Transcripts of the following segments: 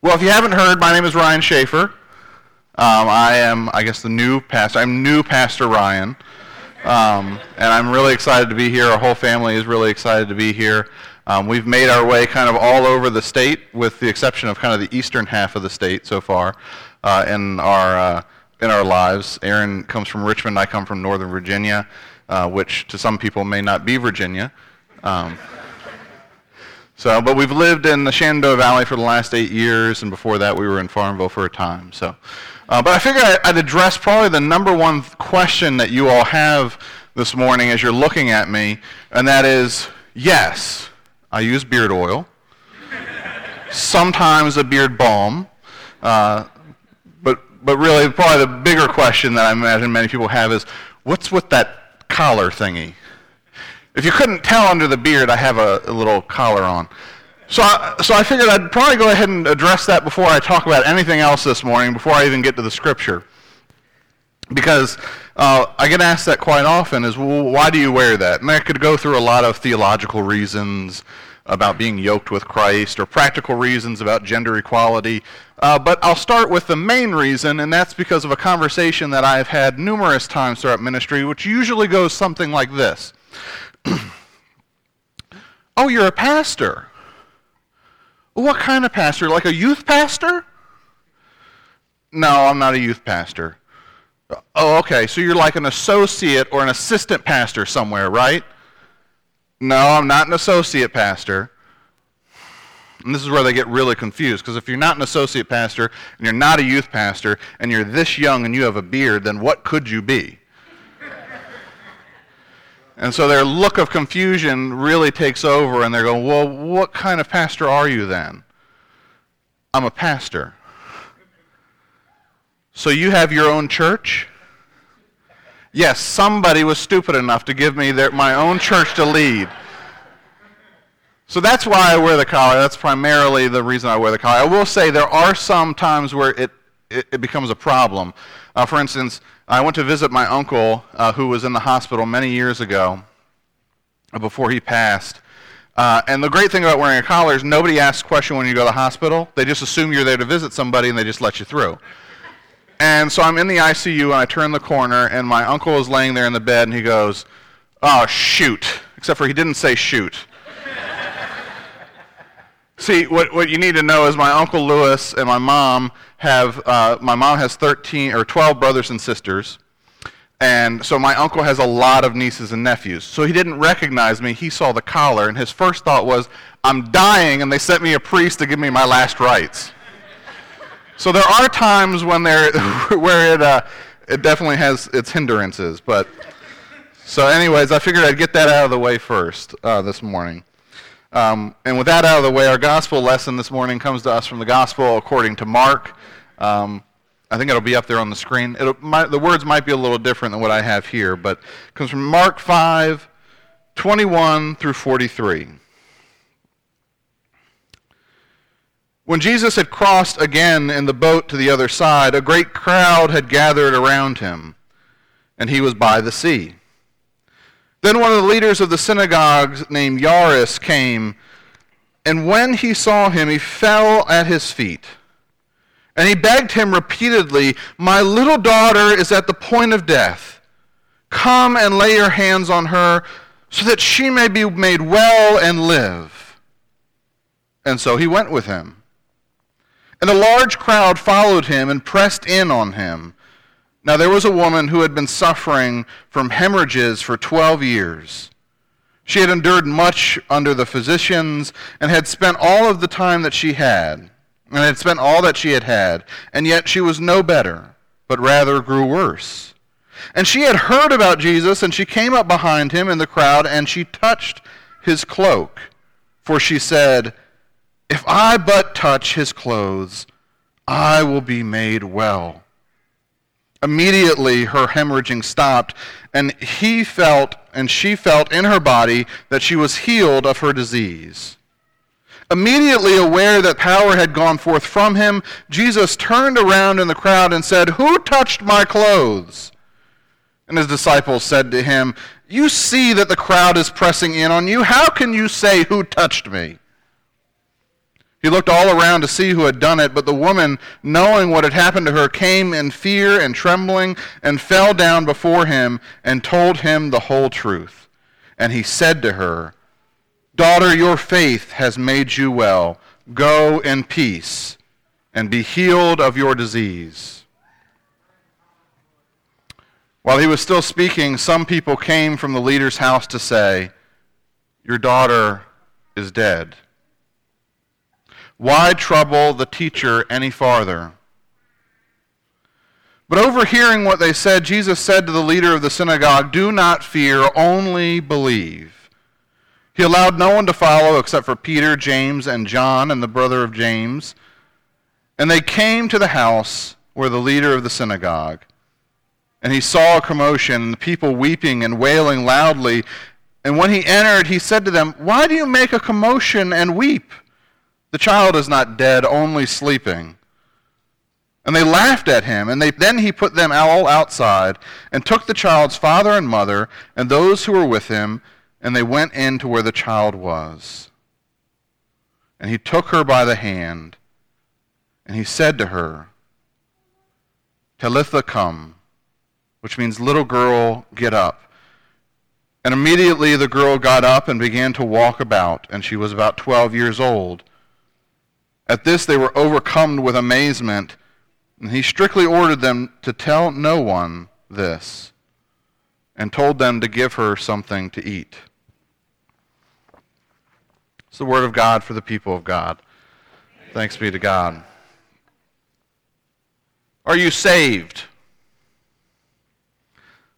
Well, if you haven't heard, my name is Ryan Schaefer. Um, I am, I guess, the new pastor. I'm new Pastor Ryan. Um, and I'm really excited to be here. Our whole family is really excited to be here. Um, we've made our way kind of all over the state, with the exception of kind of the eastern half of the state so far, uh, in our uh, in our lives. Aaron comes from Richmond. I come from Northern Virginia, uh, which to some people may not be Virginia. So, but we've lived in the Shenandoah Valley for the last eight years, and before that, we were in Farmville for a time. So, uh, but I figured I'd address probably the number one question that you all have this morning as you're looking at me, and that is, yes, I use beard oil, sometimes a beard balm, uh, but but really, probably the bigger question that I imagine many people have is, what's with that collar thingy? If you couldn't tell under the beard, I have a, a little collar on. So I, so I figured I'd probably go ahead and address that before I talk about anything else this morning, before I even get to the scripture. Because uh, I get asked that quite often is, well, why do you wear that? And I could go through a lot of theological reasons about being yoked with Christ or practical reasons about gender equality. Uh, but I'll start with the main reason, and that's because of a conversation that I've had numerous times throughout ministry, which usually goes something like this. Oh, you're a pastor. What kind of pastor? Like a youth pastor? No, I'm not a youth pastor. Oh, okay. So you're like an associate or an assistant pastor somewhere, right? No, I'm not an associate pastor. And this is where they get really confused because if you're not an associate pastor and you're not a youth pastor and you're this young and you have a beard, then what could you be? And so their look of confusion really takes over, and they're going, Well, what kind of pastor are you then? I'm a pastor. So you have your own church? Yes, somebody was stupid enough to give me their, my own church to lead. So that's why I wear the collar. That's primarily the reason I wear the collar. I will say there are some times where it, it, it becomes a problem. Uh, for instance, I went to visit my uncle uh, who was in the hospital many years ago before he passed. Uh, and the great thing about wearing a collar is nobody asks question when you go to the hospital. They just assume you're there to visit somebody and they just let you through. And so I'm in the ICU and I turn the corner and my uncle is laying there in the bed and he goes, Oh, shoot. Except for he didn't say shoot. See, what, what you need to know is my uncle Lewis and my mom have, uh, my mom has 13 or 12 brothers and sisters. And so my uncle has a lot of nieces and nephews. So he didn't recognize me. He saw the collar, and his first thought was, I'm dying, and they sent me a priest to give me my last rites. so there are times when there, where it, uh, it definitely has its hindrances. But so, anyways, I figured I'd get that out of the way first uh, this morning. Um, and with that out of the way, our gospel lesson this morning comes to us from the gospel according to Mark. Um, I think it'll be up there on the screen. My, the words might be a little different than what I have here, but it comes from Mark 5, 21 through 43. When Jesus had crossed again in the boat to the other side, a great crowd had gathered around him, and he was by the sea. Then one of the leaders of the synagogues named Jairus came, and when he saw him, he fell at his feet. And he begged him repeatedly, My little daughter is at the point of death. Come and lay your hands on her so that she may be made well and live. And so he went with him. And a large crowd followed him and pressed in on him. Now there was a woman who had been suffering from hemorrhages for 12 years. She had endured much under the physicians and had spent all of the time that she had, and had spent all that she had had, and yet she was no better, but rather grew worse. And she had heard about Jesus, and she came up behind him in the crowd, and she touched his cloak. For she said, If I but touch his clothes, I will be made well. Immediately her hemorrhaging stopped, and he felt and she felt in her body that she was healed of her disease. Immediately aware that power had gone forth from him, Jesus turned around in the crowd and said, Who touched my clothes? And his disciples said to him, You see that the crowd is pressing in on you. How can you say, Who touched me? He looked all around to see who had done it, but the woman, knowing what had happened to her, came in fear and trembling and fell down before him and told him the whole truth. And he said to her, Daughter, your faith has made you well. Go in peace and be healed of your disease. While he was still speaking, some people came from the leader's house to say, Your daughter is dead. Why trouble the teacher any farther? But overhearing what they said, Jesus said to the leader of the synagogue, Do not fear, only believe. He allowed no one to follow except for Peter, James, and John, and the brother of James. And they came to the house where the leader of the synagogue. And he saw a commotion, and the people weeping and wailing loudly. And when he entered, he said to them, Why do you make a commotion and weep? The child is not dead, only sleeping. And they laughed at him, and they, then he put them all outside, and took the child's father and mother, and those who were with him, and they went in to where the child was. And he took her by the hand, and he said to her, Talitha cum, which means little girl, get up. And immediately the girl got up and began to walk about, and she was about twelve years old. At this they were overcome with amazement, and he strictly ordered them to tell no one this, and told them to give her something to eat. It's the word of God for the people of God. Thanks be to God. Are you saved?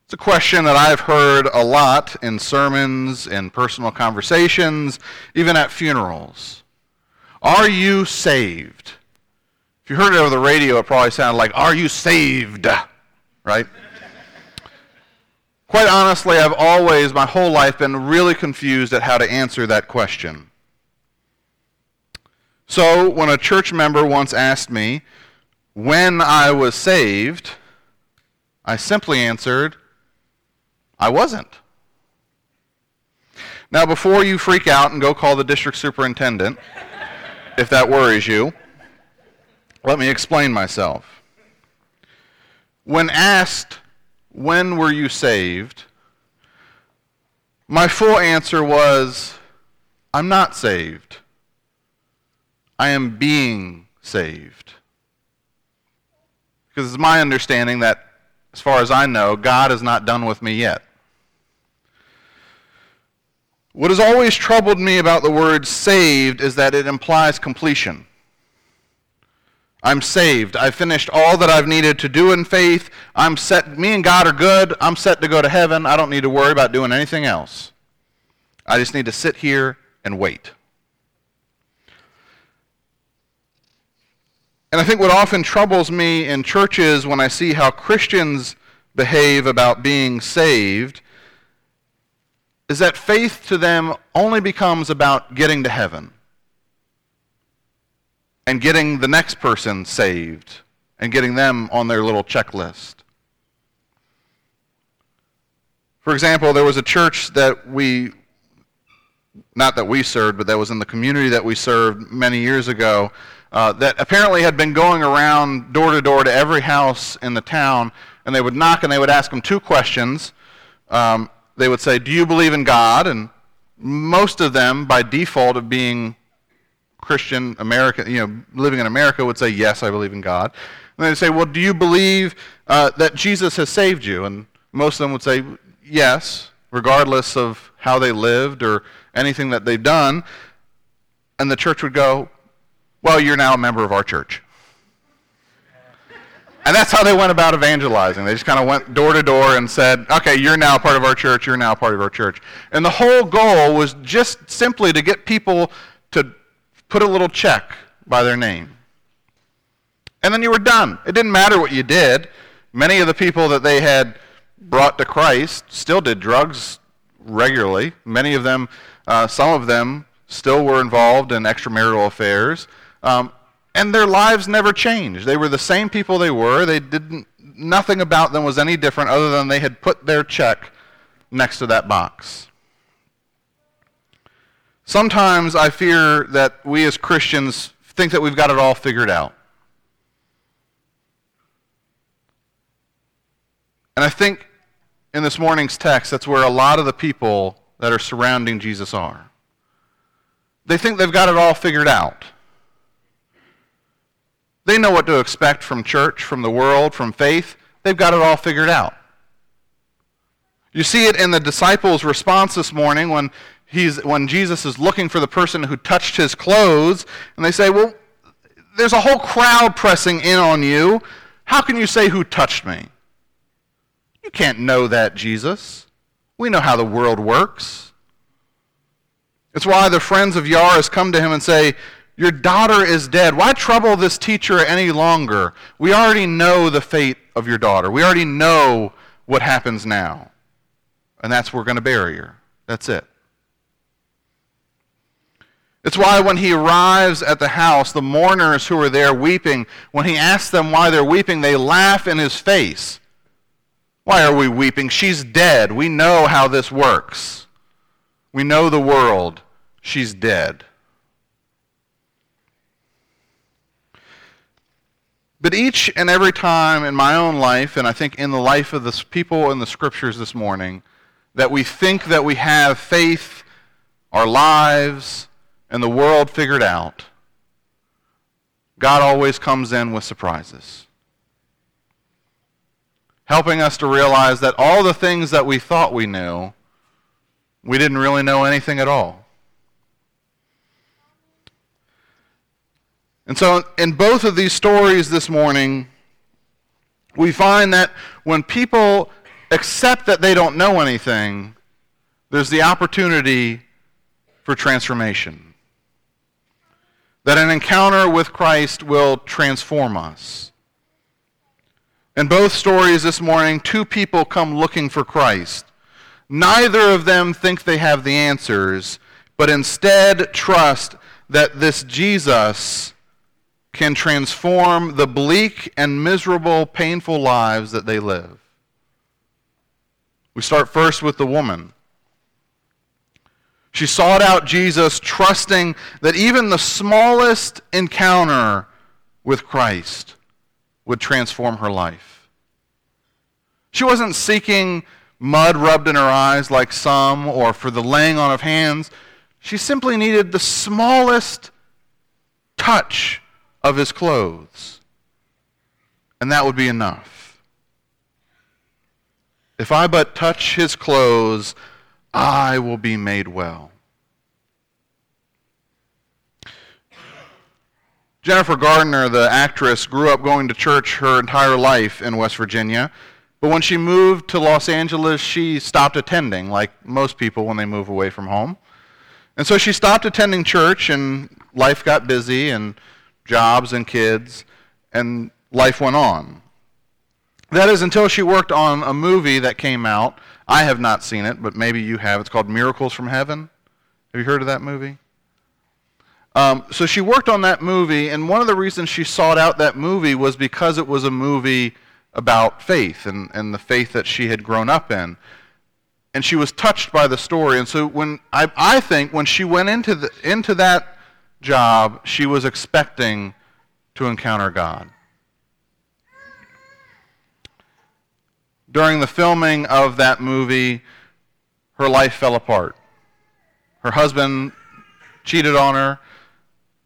It's a question that I've heard a lot in sermons, in personal conversations, even at funerals. Are you saved? If you heard it over the radio, it probably sounded like, Are you saved? Right? Quite honestly, I've always, my whole life, been really confused at how to answer that question. So, when a church member once asked me when I was saved, I simply answered, I wasn't. Now, before you freak out and go call the district superintendent, if that worries you, let me explain myself. When asked, When were you saved? my full answer was, I'm not saved. I am being saved. Because it's my understanding that, as far as I know, God is not done with me yet. What has always troubled me about the word saved is that it implies completion. I'm saved. I've finished all that I've needed to do in faith. I'm set me and God are good. I'm set to go to heaven. I don't need to worry about doing anything else. I just need to sit here and wait. And I think what often troubles me in churches when I see how Christians behave about being saved is that faith to them only becomes about getting to heaven and getting the next person saved and getting them on their little checklist. For example, there was a church that we, not that we served, but that was in the community that we served many years ago, uh, that apparently had been going around door to door to every house in the town, and they would knock and they would ask them two questions. Um, they would say, Do you believe in God? And most of them, by default of being Christian American, you know, living in America, would say, Yes, I believe in God. And they'd say, Well, do you believe uh, that Jesus has saved you? And most of them would say, Yes, regardless of how they lived or anything that they've done. And the church would go, Well, you're now a member of our church. And that's how they went about evangelizing. They just kind of went door to door and said, okay, you're now part of our church, you're now part of our church. And the whole goal was just simply to get people to put a little check by their name. And then you were done. It didn't matter what you did. Many of the people that they had brought to Christ still did drugs regularly. Many of them, uh, some of them, still were involved in extramarital affairs. Um, and their lives never changed. They were the same people they were. They didn't nothing about them was any different other than they had put their check next to that box. Sometimes I fear that we as Christians think that we've got it all figured out. And I think in this morning's text, that's where a lot of the people that are surrounding Jesus are. They think they've got it all figured out. They know what to expect from church, from the world, from faith. They've got it all figured out. You see it in the disciples' response this morning when, he's, when Jesus is looking for the person who touched his clothes, and they say, Well, there's a whole crowd pressing in on you. How can you say who touched me? You can't know that, Jesus. We know how the world works. It's why the friends of Jairus come to him and say, Your daughter is dead. Why trouble this teacher any longer? We already know the fate of your daughter. We already know what happens now. And that's we're going to bury her. That's it. It's why when he arrives at the house, the mourners who are there weeping, when he asks them why they're weeping, they laugh in his face. Why are we weeping? She's dead. We know how this works. We know the world. She's dead. But each and every time in my own life, and I think in the life of the people in the scriptures this morning, that we think that we have faith, our lives, and the world figured out, God always comes in with surprises. Helping us to realize that all the things that we thought we knew, we didn't really know anything at all. And so, in both of these stories this morning, we find that when people accept that they don't know anything, there's the opportunity for transformation. That an encounter with Christ will transform us. In both stories this morning, two people come looking for Christ. Neither of them think they have the answers, but instead trust that this Jesus can transform the bleak and miserable, painful lives that they live. We start first with the woman. She sought out Jesus, trusting that even the smallest encounter with Christ would transform her life. She wasn't seeking mud rubbed in her eyes like some, or for the laying on of hands. She simply needed the smallest touch of his clothes. And that would be enough. If I but touch his clothes, I will be made well. Jennifer Garner, the actress, grew up going to church her entire life in West Virginia. But when she moved to Los Angeles, she stopped attending, like most people when they move away from home. And so she stopped attending church, and life got busy, and jobs and kids, and life went on. That is until she worked on a movie that came out. I have not seen it, but maybe you have. It's called Miracles from Heaven. Have you heard of that movie? Um, so she worked on that movie, and one of the reasons she sought out that movie was because it was a movie about faith and, and the faith that she had grown up in. And she was touched by the story. And so when I, I think when she went into, the, into that job, she was expecting to encounter God. During the filming of that movie, her life fell apart. Her husband cheated on her,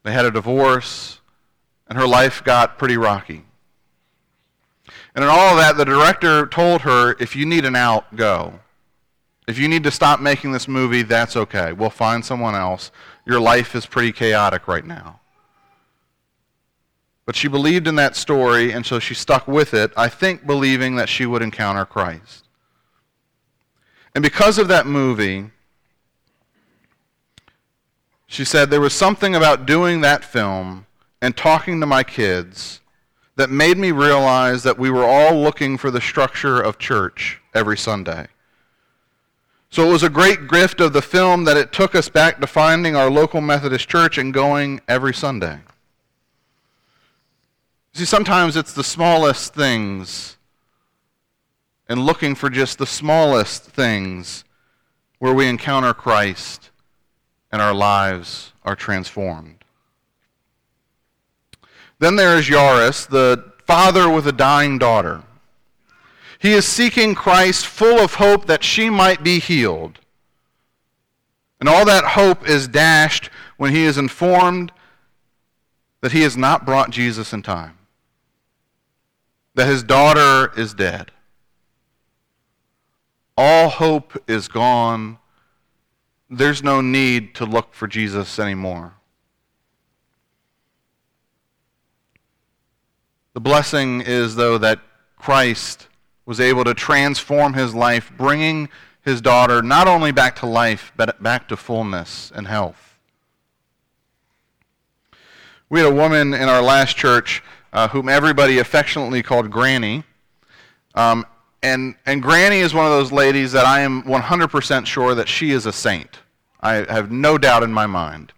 they had a divorce, and her life got pretty rocky. And in all of that, the director told her, if you need an out, go. If you need to stop making this movie, that's okay. We'll find someone else. Your life is pretty chaotic right now. But she believed in that story, and so she stuck with it, I think believing that she would encounter Christ. And because of that movie, she said, there was something about doing that film and talking to my kids that made me realize that we were all looking for the structure of church every Sunday. So it was a great gift of the film that it took us back to finding our local Methodist church and going every Sunday. See, sometimes it's the smallest things and looking for just the smallest things where we encounter Christ and our lives are transformed. Then there is Jairus, the father with a dying daughter. He is seeking Christ full of hope that she might be healed. And all that hope is dashed when he is informed that he has not brought Jesus in time, that his daughter is dead. All hope is gone. There's no need to look for Jesus anymore. The blessing is, though, that Christ was able to transform his life, bringing his daughter not only back to life, but back to fullness and health. We had a woman in our last church uh, whom everybody affectionately called Granny. Um, and, and Granny is one of those ladies that I am 100% sure that she is a saint. I have no doubt in my mind.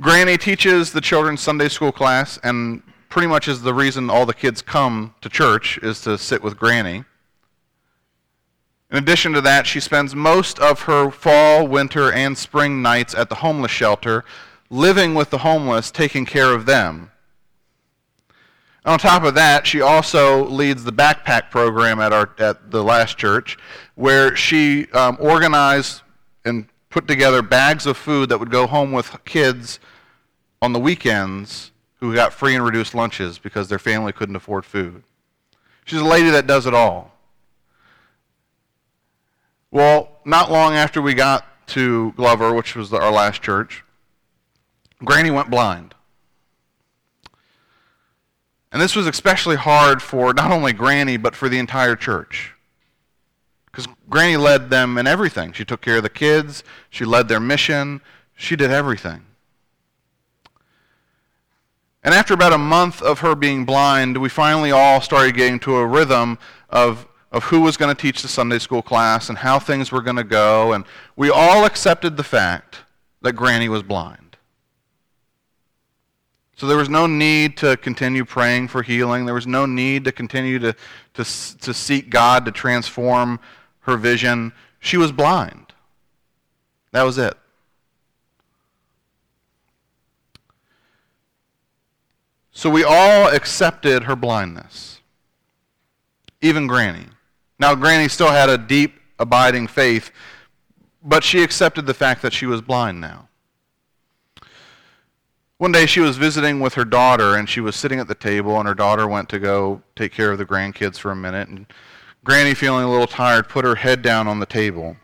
Granny teaches the children's Sunday school class and pretty much is the reason all the kids come to church is to sit with Granny. In addition to that, she spends most of her fall, winter, and spring nights at the homeless shelter, living with the homeless, taking care of them. On top of that, she also leads the backpack program at, our, at the last church, where she um, organized and put together bags of food that would go home with kids on the weekends who got free and reduced lunches because their family couldn't afford food. She's a lady that does it all. Well, not long after we got to Glover, which was our last church, Granny went blind. And this was especially hard for not only Granny, but for the entire church. Because Granny led them in everything. She took care of the kids, she led their mission, she did everything. And after about a month of her being blind, we finally all started getting to a rhythm of of who was going to teach the Sunday school class and how things were going to go. And we all accepted the fact that Granny was blind. So there was no need to continue praying for healing. There was no need to continue to, to, to seek God to transform her vision. She was blind. That was it. So we all accepted her blindness, even Granny. Now, Granny still had a deep, abiding faith, but she accepted the fact that she was blind now. One day she was visiting with her daughter, and she was sitting at the table, and her daughter went to go take care of the grandkids for a minute. And Granny, feeling a little tired, put her head down on the table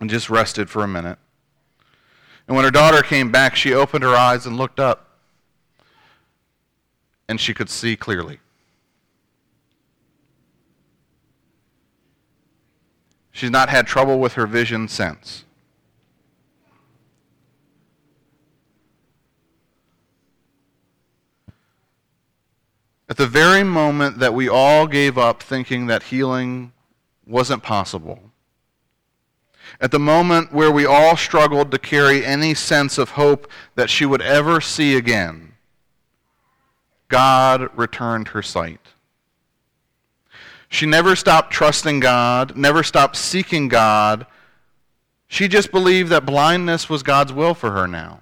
and just rested for a minute. And when her daughter came back, she opened her eyes and looked up, and she could see clearly. She's not had trouble with her vision since. At the very moment that we all gave up thinking that healing wasn't possible, at the moment where we all struggled to carry any sense of hope that she would ever see again, God returned her sight. She never stopped trusting God, never stopped seeking God. She just believed that blindness was God's will for her now.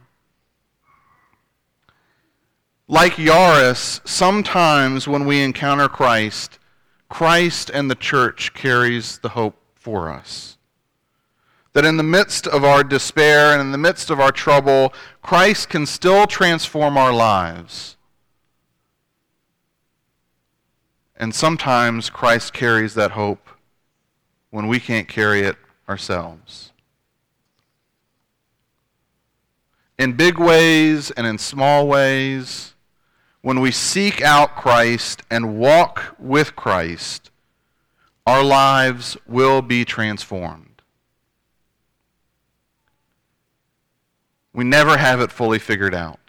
Like Jairus, sometimes when we encounter Christ, Christ and the church carries the hope for us. That in the midst of our despair and in the midst of our trouble, Christ can still transform our lives. And sometimes Christ carries that hope when we can't carry it ourselves. In big ways and in small ways, when we seek out Christ and walk with Christ, our lives will be transformed. We never have it fully figured out.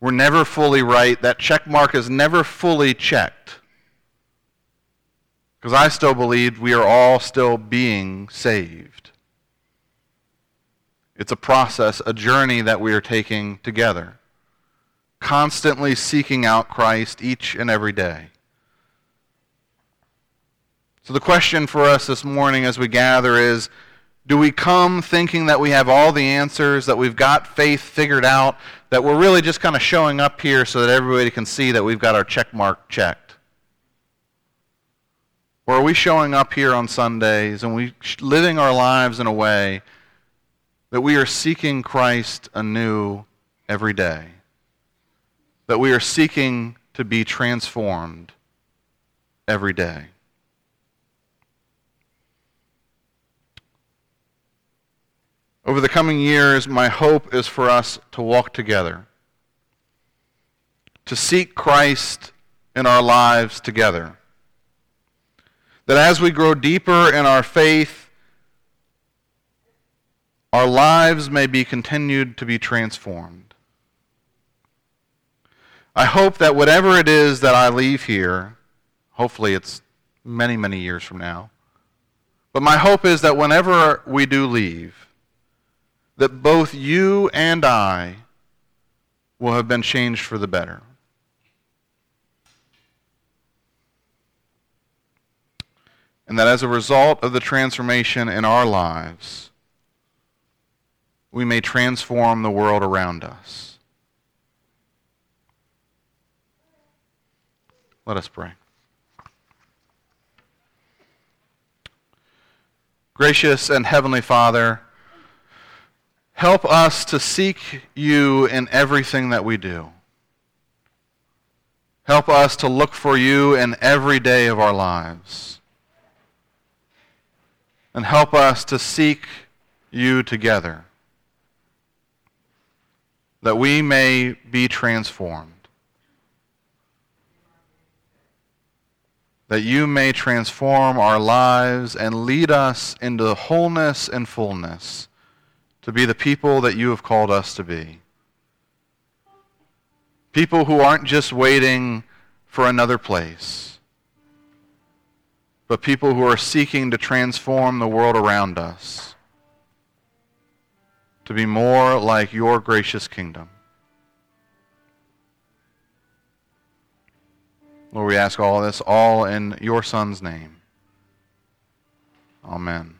We're never fully right. That check mark is never fully checked. Because I still believe we are all still being saved. It's a process, a journey that we are taking together, constantly seeking out Christ each and every day. So the question for us this morning as we gather is do we come thinking that we have all the answers, that we've got faith figured out, that we're really just kind of showing up here so that everybody can see that we've got our check mark checked? Or are we showing up here on Sundays and we living our lives in a way that we are seeking Christ anew every day? That we are seeking to be transformed every day? Over the coming years, my hope is for us to walk together, to seek Christ in our lives together. That as we grow deeper in our faith, our lives may be continued to be transformed. I hope that whatever it is that I leave here, hopefully it's many, many years from now, but my hope is that whenever we do leave, that both you and I will have been changed for the better. And that as a result of the transformation in our lives, we may transform the world around us. Let us pray. Gracious and Heavenly Father, Help us to seek you in everything that we do. Help us to look for you in every day of our lives. And help us to seek you together, that we may be transformed. That you may transform our lives and lead us into wholeness and fullness to be the people that you have called us to be. People who aren't just waiting for another place, but people who are seeking to transform the world around us to be more like your gracious kingdom. Lord, we ask all this all in your Son's name. Amen.